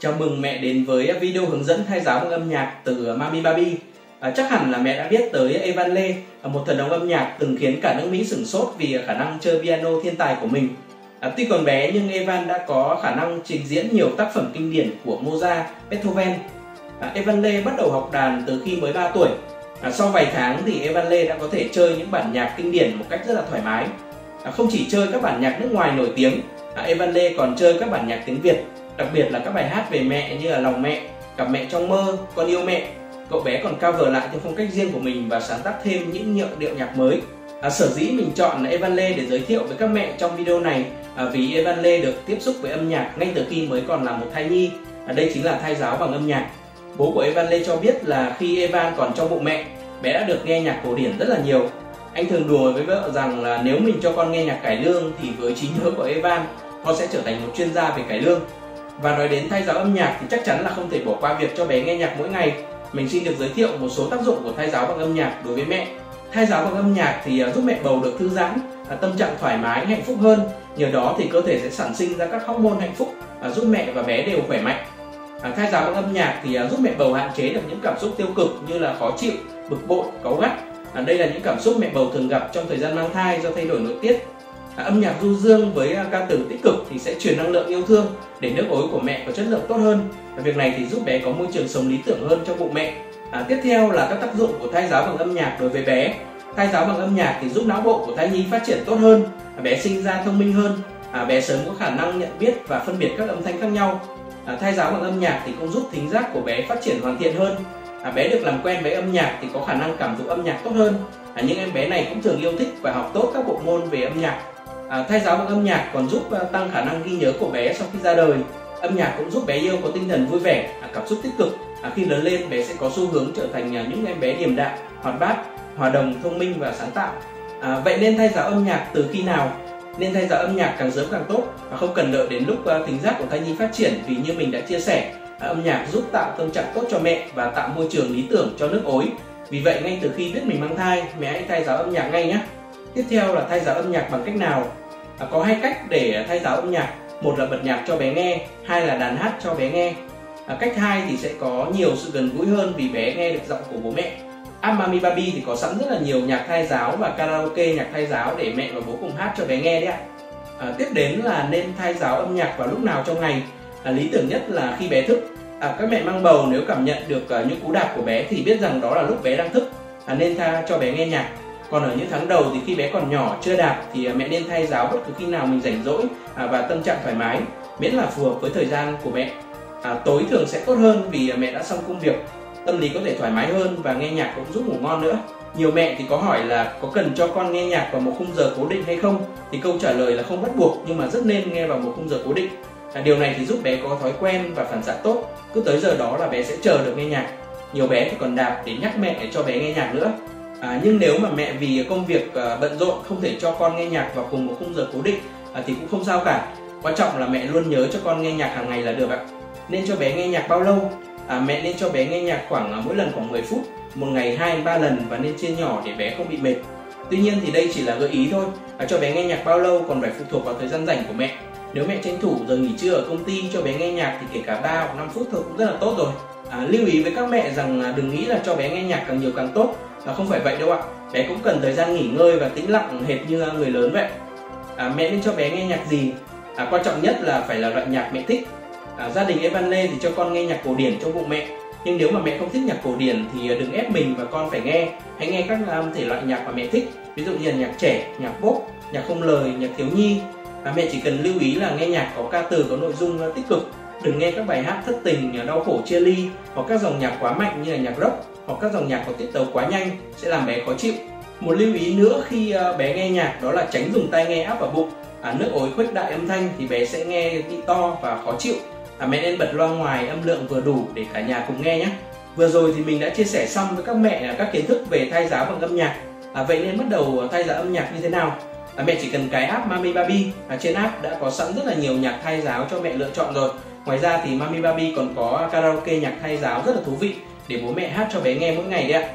Chào mừng mẹ đến với video hướng dẫn thay giáo bằng âm nhạc từ Mami Baby. À, chắc hẳn là mẹ đã biết tới Evan Lê, à, một thần đồng âm nhạc từng khiến cả nước Mỹ sửng sốt vì khả năng chơi piano thiên tài của mình. À, tuy còn bé nhưng Evan đã có khả năng trình diễn nhiều tác phẩm kinh điển của Mozart, Beethoven. À, Evan Lê bắt đầu học đàn từ khi mới 3 tuổi. À, sau vài tháng thì Evan Lê đã có thể chơi những bản nhạc kinh điển một cách rất là thoải mái. À, không chỉ chơi các bản nhạc nước ngoài nổi tiếng, à, Evan Lê còn chơi các bản nhạc tiếng Việt đặc biệt là các bài hát về mẹ như là lòng mẹ gặp mẹ trong mơ con yêu mẹ. Cậu bé còn cover lại theo phong cách riêng của mình và sáng tác thêm những nhựa điệu nhạc mới. À, sở dĩ mình chọn Evan Lê để giới thiệu với các mẹ trong video này à, vì Evan Lê được tiếp xúc với âm nhạc ngay từ khi mới còn là một thai nhi. À, đây chính là thai giáo bằng âm nhạc. Bố của Evan Lê cho biết là khi Evan còn trong bụng mẹ bé đã được nghe nhạc cổ điển rất là nhiều. Anh thường đùa với vợ rằng là nếu mình cho con nghe nhạc cải lương thì với trí nhớ của Evan con sẽ trở thành một chuyên gia về cải lương và nói đến thay giáo âm nhạc thì chắc chắn là không thể bỏ qua việc cho bé nghe nhạc mỗi ngày. Mình xin được giới thiệu một số tác dụng của thay giáo bằng âm nhạc đối với mẹ. Thay giáo bằng âm nhạc thì à, giúp mẹ bầu được thư giãn, à, tâm trạng thoải mái, hạnh phúc hơn. Nhờ đó thì cơ thể sẽ sản sinh ra các hormone hạnh phúc à, giúp mẹ và bé đều khỏe mạnh. Thay giáo bằng âm nhạc thì giúp mẹ bầu hạn chế được những cảm xúc tiêu cực như là khó chịu, bực bội, cáu gắt. Đây là những cảm xúc mẹ bầu thường gặp trong thời gian mang thai do thay đổi nội tiết À, âm nhạc du dương với à, ca từ tích cực thì sẽ truyền năng lượng yêu thương để nước ối của mẹ có chất lượng tốt hơn. Và việc này thì giúp bé có môi trường sống lý tưởng hơn trong bụng mẹ. À, tiếp theo là các tác dụng của thai giáo bằng âm nhạc đối với bé. Thai giáo bằng âm nhạc thì giúp não bộ của thai nhi phát triển tốt hơn à, bé sinh ra thông minh hơn. À, bé sớm có khả năng nhận biết và phân biệt các âm thanh khác nhau. À, thai giáo bằng âm nhạc thì cũng giúp thính giác của bé phát triển hoàn thiện hơn. À, bé được làm quen với âm nhạc thì có khả năng cảm thụ âm nhạc tốt hơn. À, những em bé này cũng thường yêu thích và học tốt các bộ môn về âm nhạc. À, thay giáo bằng âm nhạc còn giúp à, tăng khả năng ghi nhớ của bé sau khi ra đời. Âm nhạc cũng giúp bé yêu có tinh thần vui vẻ, à, cảm xúc tích cực. À, khi lớn lên bé sẽ có xu hướng trở thành à, những em bé điềm đạm, hoạt bát, hòa đồng, thông minh và sáng tạo. À, vậy nên thay giáo âm nhạc từ khi nào? Nên thay giáo âm nhạc càng sớm càng tốt và không cần đợi đến lúc à, uh, tính giác của thai nhi phát triển vì như mình đã chia sẻ, à, âm nhạc giúp tạo tâm trạng tốt cho mẹ và tạo môi trường lý tưởng cho nước ối. Vì vậy ngay từ khi biết mình mang thai, mẹ hãy thay giáo âm nhạc ngay nhé. Tiếp theo là thay giáo âm nhạc bằng cách nào? À, có hai cách để thay giáo âm nhạc. Một là bật nhạc cho bé nghe, hai là đàn hát cho bé nghe. À, cách hai thì sẽ có nhiều sự gần gũi hơn vì bé nghe được giọng của bố mẹ. App Mami Baby thì có sẵn rất là nhiều nhạc thay giáo và karaoke nhạc thay giáo để mẹ và bố cùng hát cho bé nghe đấy ạ. À, tiếp đến là nên thay giáo âm nhạc vào lúc nào trong ngày. À, lý tưởng nhất là khi bé thức. À, các mẹ mang bầu nếu cảm nhận được uh, những cú đạp của bé thì biết rằng đó là lúc bé đang thức. À, nên tha cho bé nghe nhạc còn ở những tháng đầu thì khi bé còn nhỏ chưa đạp thì à, mẹ nên thay giáo bất cứ khi nào mình rảnh rỗi à, và tâm trạng thoải mái miễn là phù hợp với thời gian của mẹ. À, tối thường sẽ tốt hơn vì à, mẹ đã xong công việc tâm lý có thể thoải mái hơn và nghe nhạc cũng giúp ngủ ngon nữa. Nhiều mẹ thì có hỏi là có cần cho con nghe nhạc vào một khung giờ cố định hay không? Thì câu trả lời là không bắt buộc nhưng mà rất nên nghe vào một khung giờ cố định. À, điều này thì giúp bé có thói quen và phản xạ tốt. Cứ tới giờ đó là bé sẽ chờ được nghe nhạc. Nhiều bé thì còn đạp để nhắc mẹ để cho bé nghe nhạc nữa à, nhưng nếu mà mẹ vì công việc à, bận rộn không thể cho con nghe nhạc vào cùng một khung giờ cố định à, thì cũng không sao cả. Quan trọng là mẹ luôn nhớ cho con nghe nhạc hàng ngày là được ạ. Nên cho bé nghe nhạc bao lâu? À, mẹ nên cho bé nghe nhạc khoảng à, mỗi lần khoảng 10 phút một ngày hai ba lần và nên chia nhỏ để bé không bị mệt. Tuy nhiên thì đây chỉ là gợi ý thôi. À, cho bé nghe nhạc bao lâu còn phải phụ thuộc vào thời gian rảnh của mẹ. Nếu mẹ tranh thủ giờ nghỉ trưa ở công ty cho bé nghe nhạc thì kể cả 3 hoặc 5 phút thôi cũng rất là tốt rồi. À, lưu ý với các mẹ rằng à, đừng nghĩ là cho bé nghe nhạc càng nhiều càng tốt là không phải vậy đâu ạ. Bé cũng cần thời gian nghỉ ngơi và tĩnh lặng hệt như người lớn vậy. À, mẹ nên cho bé nghe nhạc gì? À, quan trọng nhất là phải là loại nhạc mẹ thích. À, gia đình Evan Lê thì cho con nghe nhạc cổ điển trong bụng mẹ. Nhưng nếu mà mẹ không thích nhạc cổ điển thì à, đừng ép mình và con phải nghe. Hãy nghe các um, thể loại nhạc mà mẹ thích. Ví dụ như là nhạc trẻ nhạc pop nhạc không lời nhạc thiếu nhi. À, mẹ chỉ cần lưu ý là nghe nhạc có ca từ có nội dung à, tích cực. Đừng nghe các bài hát thất tình đau khổ chia ly hoặc các dòng nhạc quá mạnh như là nhạc rock hoặc các dòng nhạc có tiết tấu quá nhanh sẽ làm bé khó chịu. Một lưu ý nữa khi ờ, bé nghe nhạc đó là tránh dùng tai nghe áp vào bụng. À, nước ối khuếch đại âm thanh thì bé sẽ nghe bị to và khó chịu. À, mẹ nên bật loa ngoài âm lượng vừa đủ để cả nhà cùng nghe nhé. Vừa rồi thì mình đã chia sẻ xong với các mẹ à, các kiến thức về thay giáo bằng âm nhạc. À, vậy nên bắt đầu ờ, thay giáo âm nhạc như thế nào? À, mẹ chỉ cần cái app Mami Baby à, trên app đã có sẵn rất là nhiều nhạc thay giáo cho mẹ lựa chọn rồi. Ngoài ra thì Mami Baby còn có karaoke nhạc thay giáo rất là thú vị để bố mẹ hát cho bé nghe mỗi ngày đấy ạ.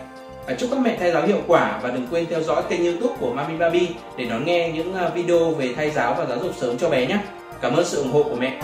À, chúc các mẹ thay giáo hiệu quả và đừng quên theo dõi kênh youtube của Mami Baby để đón nghe những à, video về thay giáo và giáo dục sớm cho bé nhé. Cảm ơn sự ủng hộ của mẹ.